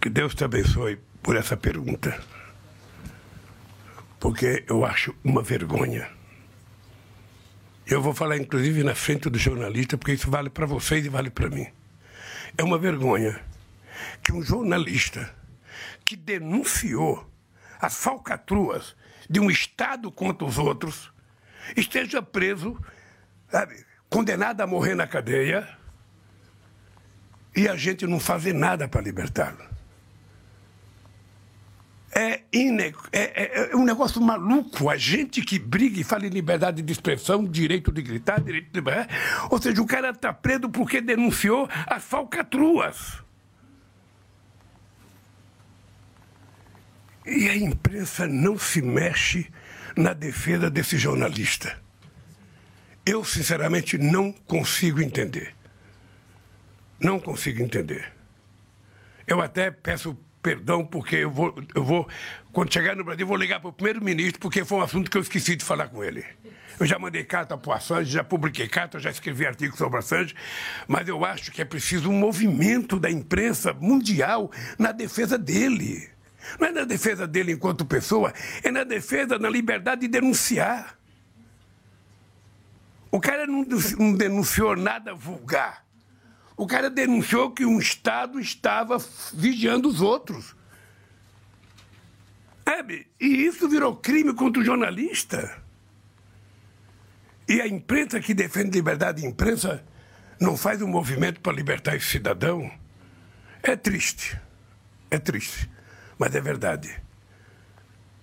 Que Deus te abençoe por essa pergunta. Porque eu acho uma vergonha. Eu vou falar, inclusive, na frente do jornalista, porque isso vale para vocês e vale para mim. É uma vergonha que um jornalista que denunciou as falcatruas de um Estado contra os outros esteja preso, sabe, condenado a morrer na cadeia e a gente não fazer nada para libertá-lo. É, ine... é, é, é, um negócio maluco. A gente que briga e fala em liberdade de expressão, direito de gritar, direito de. Ou seja, o cara está preso porque denunciou as falcatruas. E a imprensa não se mexe na defesa desse jornalista. Eu, sinceramente, não consigo entender. Não consigo entender. Eu até peço perdão porque eu vou, eu vou quando chegar no Brasil, vou ligar para o primeiro-ministro porque foi um assunto que eu esqueci de falar com ele. Eu já mandei carta para o Assange, já publiquei carta, já escrevi artigo sobre Assange, mas eu acho que é preciso um movimento da imprensa mundial na defesa dele. Não é na defesa dele enquanto pessoa, é na defesa da liberdade de denunciar. O cara não denunciou nada vulgar. O cara denunciou que um Estado estava vigiando os outros. Sabe? E isso virou crime contra o jornalista. E a imprensa que defende liberdade de imprensa não faz um movimento para libertar esse cidadão. É triste. É triste. Mas é verdade.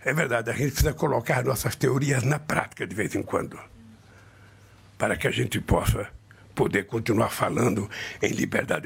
É verdade, a gente precisa colocar nossas teorias na prática de vez em quando, para que a gente possa poder continuar falando em liberdade